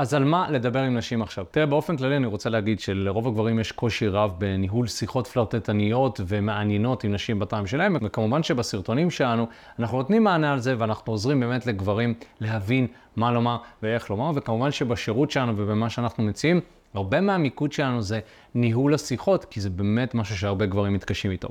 אז על מה לדבר עם נשים עכשיו? תראה, באופן כללי אני רוצה להגיד שלרוב הגברים יש קושי רב בניהול שיחות פלרטטניות ומעניינות עם נשים בטעם שלהם, וכמובן שבסרטונים שלנו אנחנו נותנים מענה על זה ואנחנו עוזרים באמת לגברים להבין מה לומר ואיך לומר, וכמובן שבשירות שלנו ובמה שאנחנו מציעים, הרבה מהמיקוד שלנו זה ניהול השיחות, כי זה באמת משהו שהרבה גברים מתקשים איתו.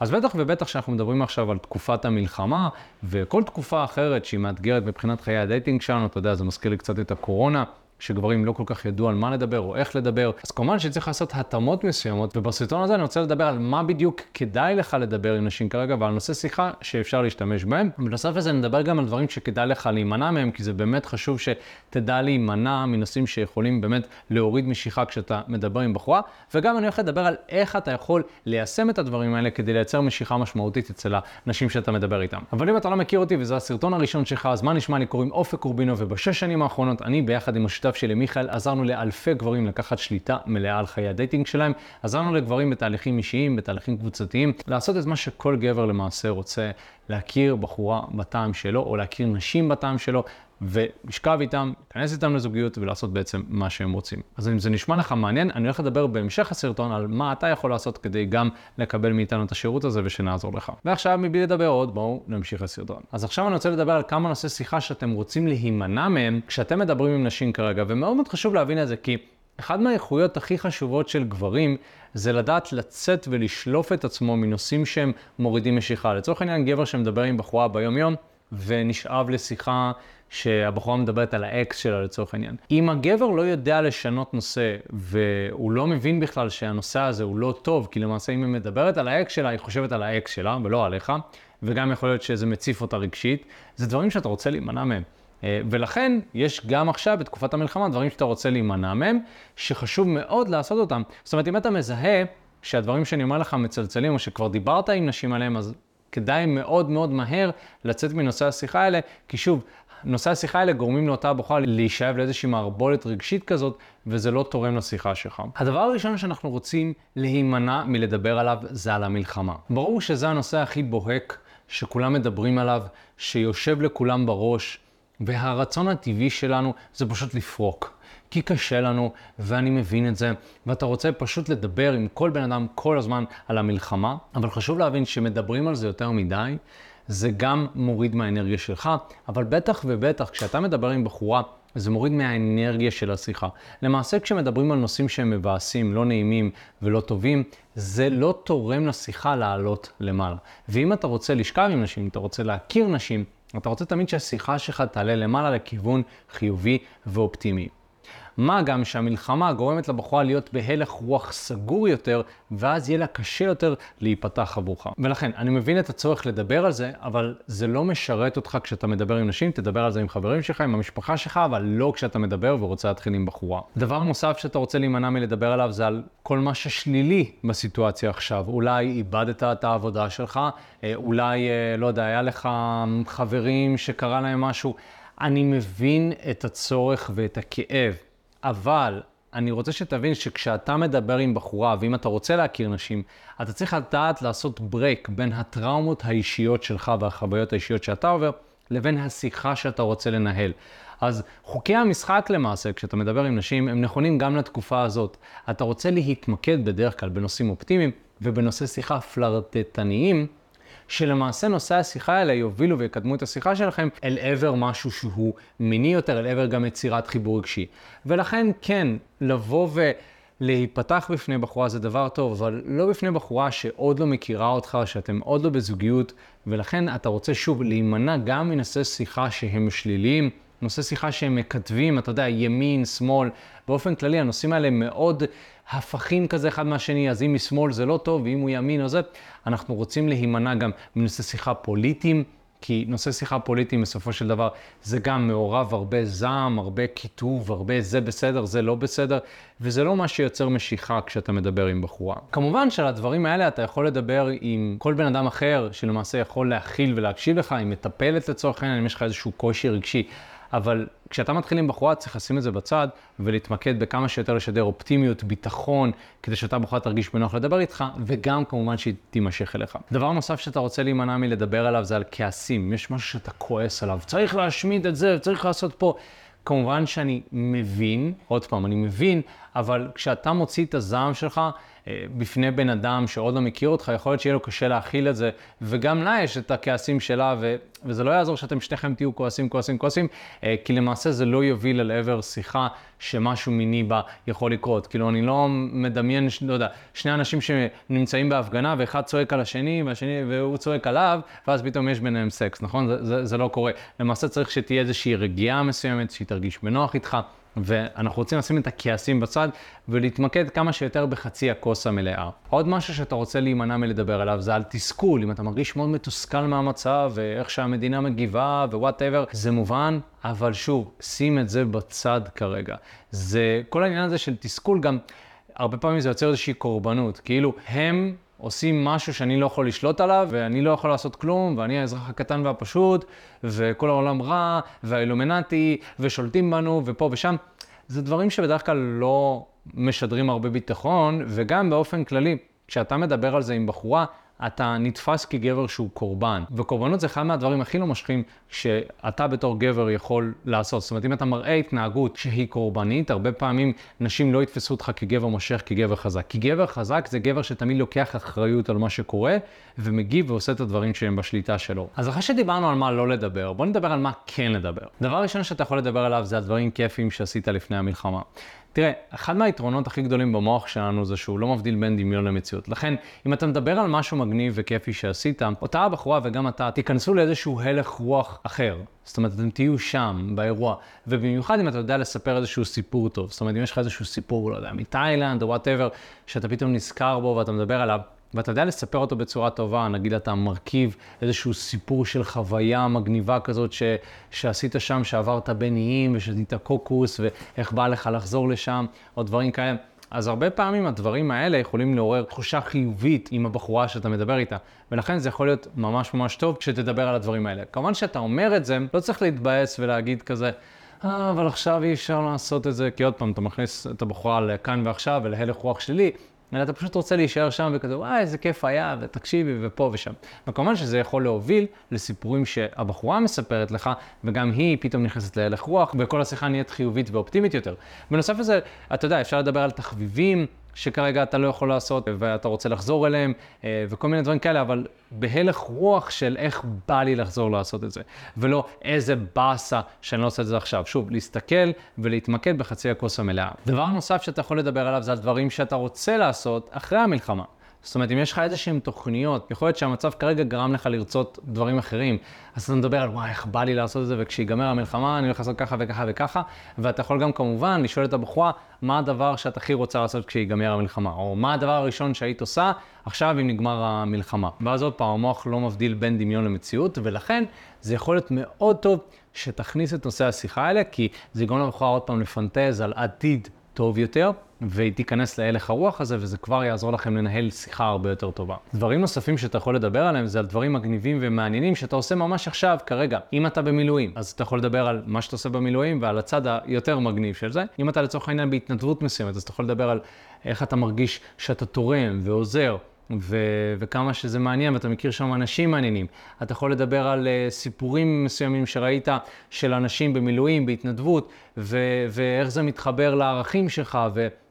אז בטח ובטח שאנחנו מדברים עכשיו על תקופת המלחמה, וכל תקופה אחרת שהיא מאתגרת מבחינת חיי ה dating שלנו, אתה יודע, זה מזכיר לי קצת את הקורונה. שגברים לא כל כך ידעו על מה לדבר או איך לדבר. אז כמובן שצריך לעשות התאמות מסוימות, ובסרטון הזה אני רוצה לדבר על מה בדיוק כדאי לך לדבר עם נשים כרגע, ועל נושא שיחה שאפשר להשתמש בהם. בנוסף לזה נדבר גם על דברים שכדאי לך להימנע מהם, כי זה באמת חשוב שתדע להימנע מנושאים שיכולים באמת להוריד משיכה כשאתה מדבר עם בחורה, וגם אני הולך לדבר על איך אתה יכול ליישם את הדברים האלה כדי לייצר משיכה משמעותית אצל הנשים שאתה מדבר איתם. אבל אם אתה לא מכיר אותי וזה הסרטון הראשון שלך, אז מה נשמע לי קוראים אופק קורבינו, ובשש שנים האחרונות אני ביחד עם השותף שלי מיכאל עזרנו לאלפי גברים לקחת שליטה מלאה על חיי ה dating שלהם, עזרנו לגברים בתהליכים אישיים, בתהליכים קבוצתיים, לעשות את מה שכל גבר למעשה רוצה, להכיר בחורה בטעם שלו, או להכיר נשים בטעם שלו, ולשכב איתם, להיכנס איתם לזוגיות ולעשות בעצם מה שהם רוצים. אז אם זה נשמע לך מעניין, אני הולך לדבר בהמשך הסרטון על מה אתה יכול לעשות כדי גם לקבל מאיתנו את השירות הזה ושנעזור לך. ועכשיו, מבלי לדבר עוד, בואו נמשיך לסרטון. אז עכשיו אני רוצה לדבר על כמה נושאי שיחה שאתם רוצים להימנע מהם כשאתם מדברים עם נשים כרגע, ומאוד מאוד חשוב להבין את זה, כי אחד מהאיכויות הכי חשובות של גברים זה לדעת לצאת ולשלוף את עצמו מנושאים שהם מורידים משיכה. לצורך העניין, גבר שמדבר עם בחורה ביום-יום ונשאב לשיחה שהבחורה מדברת על האקס שלה לצורך העניין. אם הגבר לא יודע לשנות נושא והוא לא מבין בכלל שהנושא הזה הוא לא טוב, כי למעשה אם היא מדברת על האקס שלה, היא חושבת על האקס שלה ולא עליך, וגם יכול להיות שזה מציף אותה רגשית, זה דברים שאתה רוצה להימנע מהם. אה, ולכן יש גם עכשיו, בתקופת המלחמה, דברים שאתה רוצה להימנע מהם, שחשוב מאוד לעשות אותם. זאת אומרת, אם אתה מזהה שהדברים שאני אומר לך מצלצלים, או שכבר דיברת עם נשים עליהם, אז כדאי מאוד מאוד מהר לצאת מנושא השיחה האלה, כי שוב, נושא השיחה האלה גורמים לאותה בחורה להישאב לאיזושהי מערבולת רגשית כזאת, וזה לא תורם לשיחה שלך. הדבר הראשון שאנחנו רוצים להימנע מלדבר עליו זה על המלחמה. ברור שזה הנושא הכי בוהק, שכולם מדברים עליו, שיושב לכולם בראש, והרצון הטבעי שלנו זה פשוט לפרוק. כי קשה לנו, ואני מבין את זה, ואתה רוצה פשוט לדבר עם כל בן אדם כל הזמן על המלחמה, אבל חשוב להבין שמדברים על זה יותר מדי, זה גם מוריד מהאנרגיה שלך, אבל בטח ובטח כשאתה מדבר עם בחורה, זה מוריד מהאנרגיה של השיחה. למעשה כשמדברים על נושאים שהם מבאסים, לא נעימים ולא טובים, זה לא תורם לשיחה לעלות למעלה. ואם אתה רוצה לשכב עם נשים, אתה רוצה להכיר נשים, אתה רוצה תמיד שהשיחה שלך תעלה למעלה לכיוון חיובי ואופטימי. מה גם שהמלחמה גורמת לבחורה להיות בהלך רוח סגור יותר, ואז יהיה לה קשה יותר להיפתח עבורך. ולכן, אני מבין את הצורך לדבר על זה, אבל זה לא משרת אותך כשאתה מדבר עם נשים, תדבר על זה עם חברים שלך, עם המשפחה שלך, אבל לא כשאתה מדבר ורוצה להתחיל עם בחורה. דבר נוסף שאתה רוצה להימנע מלדבר עליו זה על כל מה ששלילי בסיטואציה עכשיו. אולי איבדת את העבודה שלך, אה, אולי, אה, לא יודע, היה לך חברים שקרה להם משהו. אני מבין את הצורך ואת הכאב. אבל אני רוצה שתבין שכשאתה מדבר עם בחורה, ואם אתה רוצה להכיר נשים, אתה צריך לדעת לעשות ברייק בין הטראומות האישיות שלך והחוויות האישיות שאתה עובר, לבין השיחה שאתה רוצה לנהל. אז חוקי המשחק למעשה, כשאתה מדבר עם נשים, הם נכונים גם לתקופה הזאת. אתה רוצה להתמקד בדרך כלל בנושאים אופטימיים ובנושאי שיחה פלרטטניים, שלמעשה נושאי השיחה האלה יובילו ויקדמו את השיחה שלכם אל עבר משהו שהוא מיני יותר, אל עבר גם יצירת חיבור רגשי. ולכן כן, לבוא ו... להיפתח בפני בחורה זה דבר טוב, אבל לא בפני בחורה שעוד לא מכירה אותך, שאתם עוד לא בזוגיות, ולכן אתה רוצה שוב להימנע גם מנושאי שיחה שהם שליליים, נושאי שיחה שהם מקטבים, אתה יודע, ימין, שמאל, באופן כללי הנושאים האלה מאוד הפכים כזה אחד מהשני, אז אם משמאל זה לא טוב, ואם הוא ימין או זה, אנחנו רוצים להימנע גם מנושא שיחה פוליטיים. כי נושא שיחה פוליטיים בסופו של דבר זה גם מעורב הרבה זעם, הרבה קיטוב, הרבה זה בסדר, זה לא בסדר, וזה לא מה שיוצר משיכה כשאתה מדבר עם בחורה. כמובן שעל הדברים האלה אתה יכול לדבר עם כל בן אדם אחר שלמעשה יכול להכיל ולהקשיב לך, עם מטפלת לצורך העניין, אם יש לך איזשהו קושי רגשי. אבל כשאתה מתחיל עם בחורה צריך לשים את זה בצד ולהתמקד בכמה שיותר לשדר אופטימיות, ביטחון, כדי שאותה בחורה תרגיש בנוח לדבר איתך, וגם כמובן שהיא תימשך אליך. דבר נוסף שאתה רוצה להימנע מלדבר עליו זה על כעסים. יש משהו שאתה כועס עליו, צריך להשמיד את זה, צריך לעשות פה. כמובן שאני מבין, עוד פעם, אני מבין, אבל כשאתה מוציא את הזעם שלך אה, בפני בן אדם שעוד לא מכיר אותך, יכול להיות שיהיה לו קשה להכיל את זה, וגם לה יש את הכעסים שלה, ו, וזה לא יעזור שאתם שניכם תהיו כועסים, כועסים, כועסים, אה, כי למעשה זה לא יוביל אל עבר שיחה שמשהו מיני בה יכול לקרות. כאילו, אני לא מדמיין, לא יודע, שני אנשים שנמצאים בהפגנה, ואחד צועק על השני, והשני, והוא צועק עליו, ואז פתאום יש ביניהם סקס, נכון? זה, זה, זה לא קורה. למעשה צריך שתהיה איזושהי רגיעה מסוימת, שהיא תרגיש בנוח איתך. ואנחנו רוצים לשים את הכעסים בצד ולהתמקד כמה שיותר בחצי הכוס המלאה. עוד משהו שאתה רוצה להימנע מלדבר עליו זה על תסכול, אם אתה מרגיש מאוד מתוסכל מהמצב ואיך שהמדינה מגיבה ו whatever, זה מובן, אבל שוב, שים את זה בצד כרגע. זה, כל העניין הזה של תסכול גם, הרבה פעמים זה יוצר איזושהי קורבנות, כאילו הם עושים משהו שאני לא יכול לשלוט עליו, ואני לא יכול לעשות כלום, ואני האזרח הקטן והפשוט, וכל העולם רע, והאילומינטי, ושולטים בנו, ופה ושם. זה דברים שבדרך כלל לא משדרים הרבה ביטחון, וגם באופן כללי, כשאתה מדבר על זה עם בחורה, אתה נתפס כגבר שהוא קורבן. וקורבנות זה אחד מהדברים הכי לא מושכים שאתה בתור גבר יכול לעשות. זאת אומרת, אם אתה מראה התנהגות שהיא קורבנית, הרבה פעמים נשים לא יתפסו אותך כגבר מושך, כגבר חזק. כי גבר חזק זה גבר שתמיד לוקח אחריות על מה שקורה, ומגיב ועושה את הדברים שהם בשליטה שלו. אז אחרי שדיברנו על מה לא לדבר, בוא נדבר על מה כן לדבר. דבר ראשון שאתה יכול לדבר עליו זה הדברים כיפיים שעשית לפני המלחמה. תראה, אחד מהיתרונות הכי גדולים במוח שלנו זה שהוא לא מבדיל בין דמיון למציאות. לכן, אם אתה מדבר על משהו מגניב וכיפי שעשית, אותה הבחורה וגם אתה תיכנסו לאיזשהו הלך רוח אחר. זאת אומרת, אתם תהיו שם, באירוע. ובמיוחד אם אתה יודע לספר איזשהו סיפור טוב. זאת אומרת, אם יש לך איזשהו סיפור, לא יודע, מתאילנד או whatever, שאתה פתאום נזכר בו ואתה מדבר עליו, ואתה יודע לספר אותו בצורה טובה, נגיד אתה מרכיב איזשהו סיפור של חוויה מגניבה כזאת ש, שעשית שם, שעברת בין איים ושתית קוקוס, ואיך בא לך לחזור לשם, או דברים כאלה. אז הרבה פעמים הדברים האלה יכולים לעורר תחושה חיובית עם הבחורה שאתה מדבר איתה, ולכן זה יכול להיות ממש ממש טוב כשתדבר על הדברים האלה. כמובן שאתה אומר את זה, לא צריך להתבאס ולהגיד כזה, אה, אבל עכשיו אי אפשר לעשות את זה, כי עוד פעם, אתה מכניס את הבחורה לכאן ועכשיו ולהלך רוח שלילי, אלא אתה פשוט רוצה להישאר שם וכזה, וואי, איזה כיף היה, ותקשיבי, ופה ושם. וכמובן שזה יכול להוביל לסיפורים שהבחורה מספרת לך, וגם היא פתאום נכנסת להלך רוח, וכל השיחה נהיית חיובית ואופטימית יותר. בנוסף לזה, אתה יודע, אפשר לדבר על תחביבים. שכרגע אתה לא יכול לעשות ואתה רוצה לחזור אליהם אה, וכל מיני דברים כאלה, אבל בהלך רוח של איך בא לי לחזור לעשות את זה, ולא איזה באסה שאני לא עושה את זה עכשיו. שוב, להסתכל ולהתמקד בחצי הכוס המלאה. דבר נוסף שאתה יכול לדבר עליו זה על דברים שאתה רוצה לעשות אחרי המלחמה. זאת אומרת, אם יש לך איזה שהן תוכניות, יכול להיות שהמצב כרגע גרם לך לרצות דברים אחרים, אז אתה מדבר על וואי, איך בא לי לעשות את זה, וכשיגמר המלחמה אני הולך לעשות ככה וככה וככה, ואתה יכול גם כמובן לשאול את הבחורה, מה הדבר שאת הכי רוצה לעשות כשיגמר המלחמה, או מה הדבר הראשון שהיית עושה עכשיו אם נגמר המלחמה. ואז עוד פעם, המוח לא מבדיל בין דמיון למציאות, ולכן זה יכול להיות מאוד טוב שתכניס את נושא השיחה האלה, כי זה יגרום לבחורה עוד פעם לפנטז על עתיד טוב יותר, והיא תיכנס להלך הרוח הזה, וזה כבר יעזור לכם לנהל שיחה הרבה יותר טובה. דברים נוספים שאתה יכול לדבר עליהם זה על דברים מגניבים ומעניינים שאתה עושה ממש עכשיו, כרגע. אם אתה במילואים, אז אתה יכול לדבר על מה שאתה עושה במילואים ועל הצד היותר מגניב של זה. אם אתה לצורך העניין בהתנדבות מסוימת, אז אתה יכול לדבר על איך אתה מרגיש שאתה תורם ועוזר. ו- וכמה שזה מעניין, ואתה מכיר שם אנשים מעניינים. אתה יכול לדבר על uh, סיפורים מסוימים שראית של אנשים במילואים, בהתנדבות, ו- ואיך זה מתחבר לערכים שלך,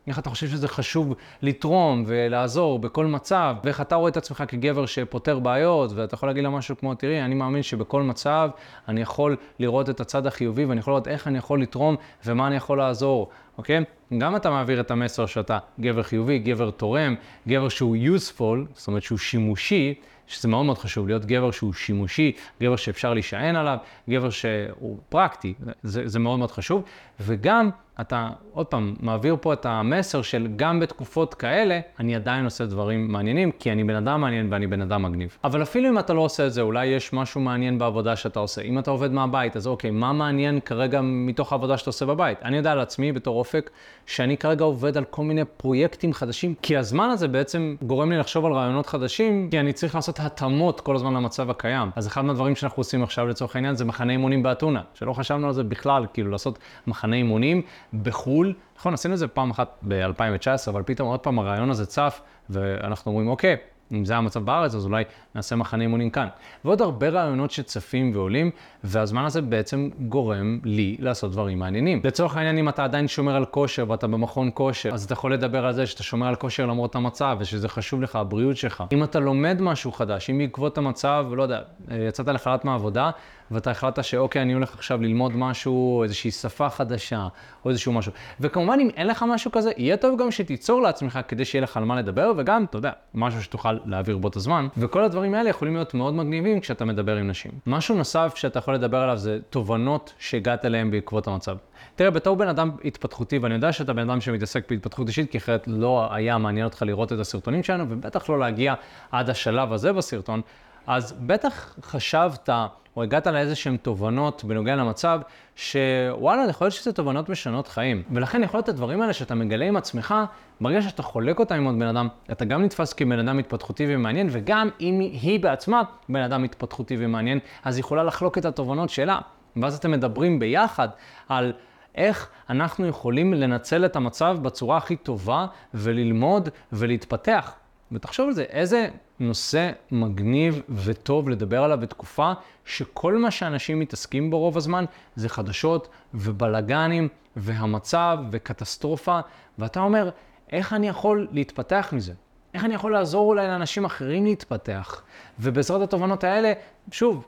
ואיך אתה חושב שזה חשוב לתרום ולעזור בכל מצב, ואיך אתה רואה את עצמך כגבר שפותר בעיות, ואתה יכול להגיד לה משהו כמו, תראי, אני מאמין שבכל מצב אני יכול לראות את הצד החיובי, ואני יכול לראות איך אני יכול לתרום ומה אני יכול לעזור. אוקיי? גם אתה מעביר את המסר שאתה גבר חיובי, גבר תורם, גבר שהוא useful, זאת אומרת שהוא שימושי, שזה מאוד מאוד חשוב, להיות גבר שהוא שימושי, גבר שאפשר להישען עליו, גבר שהוא פרקטי, זה, זה מאוד מאוד חשוב, וגם אתה עוד פעם מעביר פה את המסר של גם בתקופות כאלה, אני עדיין עושה דברים מעניינים, כי אני בן אדם מעניין ואני בן אדם מגניב. אבל אפילו אם אתה לא עושה את זה, אולי יש משהו מעניין בעבודה שאתה עושה. אם אתה עובד מהבית, אז אוקיי, מה מעניין כרגע מתוך העבודה שאתה עושה בבית? אני יודע על עצמי בתור אופק, שאני כרגע עובד על כל מיני פרויקטים חדשים, כי הזמן הזה בעצם גורם לי לחשוב על רעיונות חדשים, כי אני צריך לעשות התאמות כל הזמן למצב הקיים. אז אחד מהדברים שאנחנו עושים עכשיו לצורך העניין זה מחנה אימונים באתונה, שלא חשבנו על זה בכלל, כאילו לעשות מחנה אימונים בחו"ל. נכון, עשינו את זה פעם אחת ב-2019, אבל פתאום עוד פעם הרעיון הזה צף, ואנחנו אומרים, אוקיי, אם זה המצב בארץ, אז אולי נעשה מחנה אימונים כאן. ועוד הרבה רעיונות שצפים ועולים, והזמן הזה בעצם גורם לי לעשות דברים מעניינים. לצורך העניין, אם אתה עדיין שומר על כושר ואתה במכון כושר, אז אתה יכול לדבר על זה שאתה שומר על כושר למרות המצב, ושזה חשוב לך, הבריאות שלך. אם אתה לומד משהו חדש, אם בעקבות המצב, לא יודע, יצאת לחל"ת מהעבודה, ואתה החלטת שאוקיי, אני הולך עכשיו ללמוד משהו, איזושהי שפה חדשה, או איזשהו משהו. וכמובן, אם אין לך משהו כזה, יהיה טוב גם שתיצור לעצמך כדי שיהיה לך על מה לדבר, וגם, אתה יודע, משהו שתוכל להעביר בו את הזמן. וכל הדברים האלה יכולים להיות מאוד מגניבים כשאתה מדבר עם נשים. משהו נוסף שאתה יכול לדבר עליו זה תובנות שהגעת אליהן בעקבות המצב. תראה, בתור בן אדם התפתחותי, ואני יודע שאתה בן אדם שמתעסק בהתפתחות אישית, כי אחרת לא היה מעניין אותך לראות את הסרטונים שלנו, ובטח לא להגיע עד השלב הזה בסרטון, אז בטח חשבת, או הגעת לאיזה שהן תובנות בנוגע למצב, שוואלה, יכול להיות שזה תובנות משנות חיים. ולכן יכול להיות הדברים האלה שאתה מגלה עם עצמך, ברגע שאתה חולק אותם עם עוד בן אדם, אתה גם נתפס כבן אדם התפתחותי ומעניין, וגם אם היא בעצמה בן אדם התפתחותי ומעניין, אז היא יכולה לחלוק את התובנות שלה. ואז אתם מדברים ביחד על איך אנחנו יכולים לנצל את המצב בצורה הכי טובה וללמוד ולהתפתח. ותחשוב על זה, איזה נושא מגניב וטוב לדבר עליו בתקופה שכל מה שאנשים מתעסקים בו רוב הזמן זה חדשות ובלגנים והמצב וקטסטרופה, ואתה אומר, איך אני יכול להתפתח מזה? איך אני יכול לעזור אולי לאנשים אחרים להתפתח? ובעזרת התובנות האלה, שוב,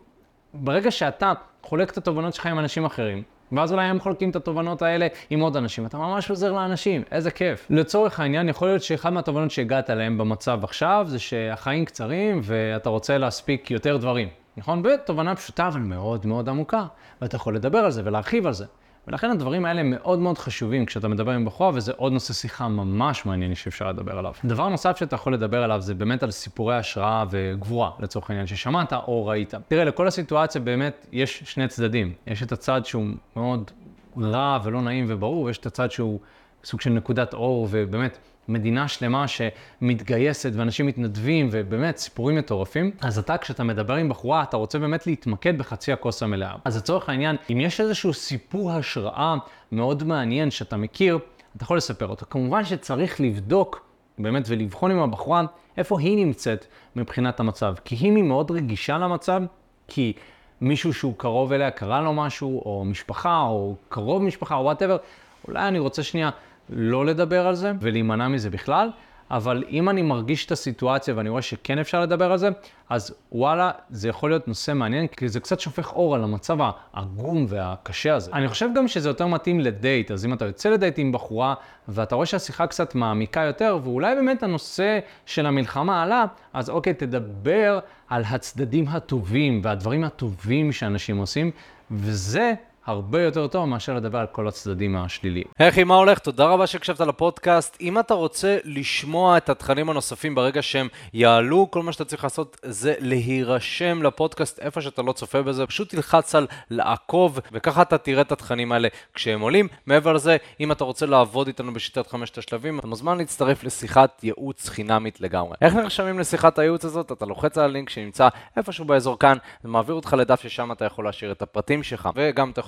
ברגע שאתה חולק את התובנות שלך עם אנשים אחרים, ואז אולי הם חולקים את התובנות האלה עם עוד אנשים. אתה ממש עוזר לאנשים, איזה כיף. לצורך העניין, יכול להיות שאחד מהתובנות שהגעת אליהם במצב עכשיו, זה שהחיים קצרים ואתה רוצה להספיק יותר דברים. נכון? בתובנה פשוטה אבל מאוד מאוד עמוקה. ואתה יכול לדבר על זה ולהרחיב על זה. ולכן הדברים האלה מאוד מאוד חשובים כשאתה מדבר עם בחורה, וזה עוד נושא שיחה ממש מעניין שאפשר לדבר עליו. דבר נוסף שאתה יכול לדבר עליו זה באמת על סיפורי השראה וגבורה, לצורך העניין, ששמעת או ראית. תראה, לכל הסיטואציה באמת יש שני צדדים. יש את הצד שהוא מאוד רע ולא נעים וברור, ויש את הצד שהוא סוג של נקודת אור, ובאמת מדינה שלמה שמתגייסת ואנשים מתנדבים ובאמת סיפורים מטורפים. אז אתה כשאתה מדבר עם בחורה אתה רוצה באמת להתמקד בחצי הכוס המלאה. אז לצורך העניין, אם יש איזשהו סיפור השראה מאוד מעניין שאתה מכיר, אתה יכול לספר אותו. כמובן שצריך לבדוק באמת ולבחון עם הבחורה איפה היא נמצאת מבחינת המצב. כי אם היא מאוד רגישה למצב, כי מישהו שהוא קרוב אליה קרה לו משהו, או משפחה, או קרוב משפחה, או whatever, אולי אני רוצה שנייה לא לדבר על זה ולהימנע מזה בכלל, אבל אם אני מרגיש את הסיטואציה ואני רואה שכן אפשר לדבר על זה, אז וואלה, זה יכול להיות נושא מעניין, כי זה קצת שופך אור על המצב העגום והקשה הזה. אני חושב גם שזה יותר מתאים לדייט, אז אם אתה יוצא לדייט עם בחורה, ואתה רואה שהשיחה קצת מעמיקה יותר, ואולי באמת הנושא של המלחמה עלה, אז אוקיי, תדבר על הצדדים הטובים והדברים הטובים שאנשים עושים, וזה הרבה יותר טוב מאשר לדבר על כל הצדדים השליליים. היי מה הולך? תודה רבה שהקשבת לפודקאסט. אם אתה רוצה לשמוע את התכנים הנוספים ברגע שהם יעלו, כל מה שאתה צריך לעשות זה להירשם לפודקאסט איפה שאתה לא צופה בזה, פשוט תלחץ על לעקוב, וככה אתה תראה את התכנים האלה כשהם עולים. מעבר לזה, אם אתה רוצה לעבוד איתנו בשיטת חמשת השלבים, אתה מוזמן להצטרף לשיחת ייעוץ חינמית לגמרי. איך נרשמים לשיחת הייעוץ הזאת? אתה לוחץ על הלינק שנמצא איפשהו באזור כאן, זה אותך לדף ששם אתה יכול להשאיר את הפרטים שלך, וגם אתה